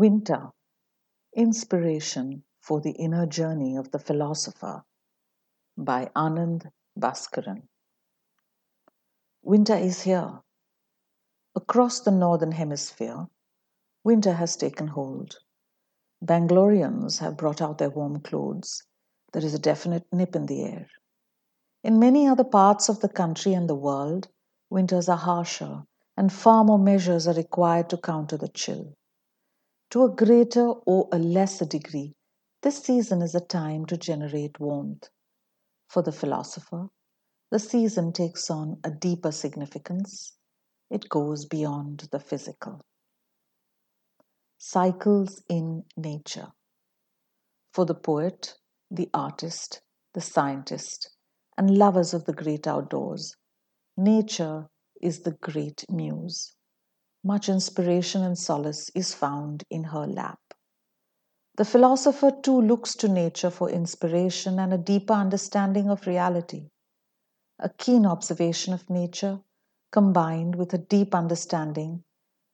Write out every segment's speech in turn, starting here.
Winter Inspiration for the Inner Journey of the Philosopher by Anand Bhaskaran. Winter is here. Across the northern hemisphere, winter has taken hold. Bangaloreans have brought out their warm clothes. There is a definite nip in the air. In many other parts of the country and the world, winters are harsher and far more measures are required to counter the chill. To a greater or a lesser degree, this season is a time to generate warmth. For the philosopher, the season takes on a deeper significance. It goes beyond the physical. Cycles in nature. For the poet, the artist, the scientist, and lovers of the great outdoors, nature is the great muse. Much inspiration and solace is found in her lap. The philosopher too looks to nature for inspiration and a deeper understanding of reality. A keen observation of nature, combined with a deep understanding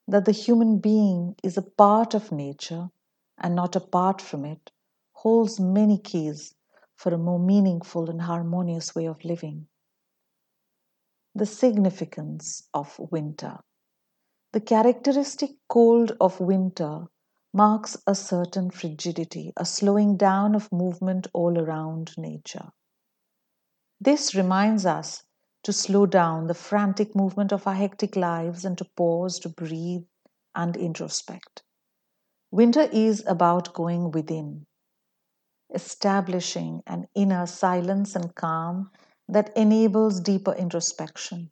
that the human being is a part of nature and not apart from it, holds many keys for a more meaningful and harmonious way of living. The significance of winter. The characteristic cold of winter marks a certain frigidity, a slowing down of movement all around nature. This reminds us to slow down the frantic movement of our hectic lives and to pause, to breathe, and introspect. Winter is about going within, establishing an inner silence and calm that enables deeper introspection.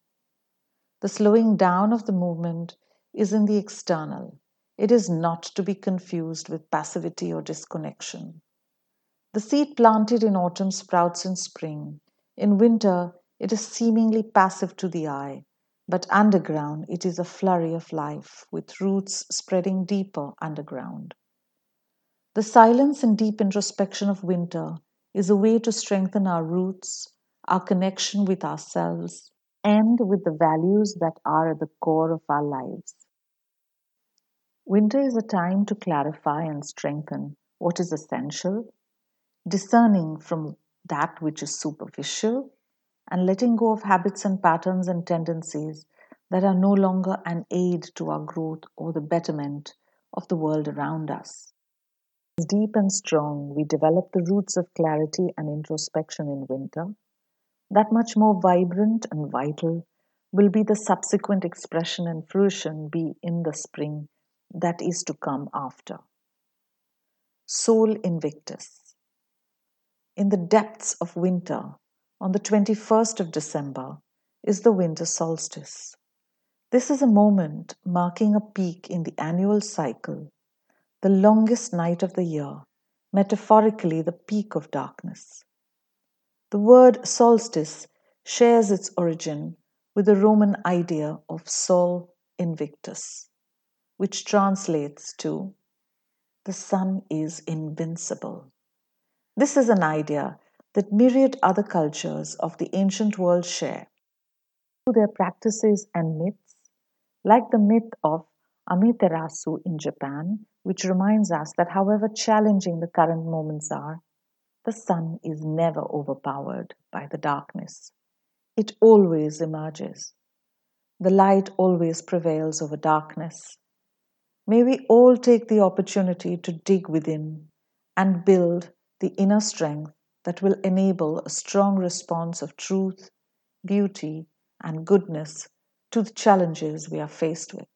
The slowing down of the movement is in the external. It is not to be confused with passivity or disconnection. The seed planted in autumn sprouts in spring. In winter, it is seemingly passive to the eye, but underground it is a flurry of life, with roots spreading deeper underground. The silence and deep introspection of winter is a way to strengthen our roots, our connection with ourselves, and with the values that are at the core of our lives. Winter is a time to clarify and strengthen what is essential, discerning from that which is superficial, and letting go of habits and patterns and tendencies that are no longer an aid to our growth or the betterment of the world around us. Deep and strong we develop the roots of clarity and introspection in winter, that much more vibrant and vital will be the subsequent expression and fruition be in the spring that is to come after. Sol Invictus. In the depths of winter, on the 21st of December, is the winter solstice. This is a moment marking a peak in the annual cycle, the longest night of the year, metaphorically, the peak of darkness. The word solstice shares its origin with the Roman idea of Sol Invictus which translates to the sun is invincible. This is an idea that myriad other cultures of the ancient world share. Through their practices and myths, like the myth of Amaterasu in Japan, which reminds us that however challenging the current moments are, the sun is never overpowered by the darkness. It always emerges. The light always prevails over darkness. May we all take the opportunity to dig within and build the inner strength that will enable a strong response of truth, beauty, and goodness to the challenges we are faced with.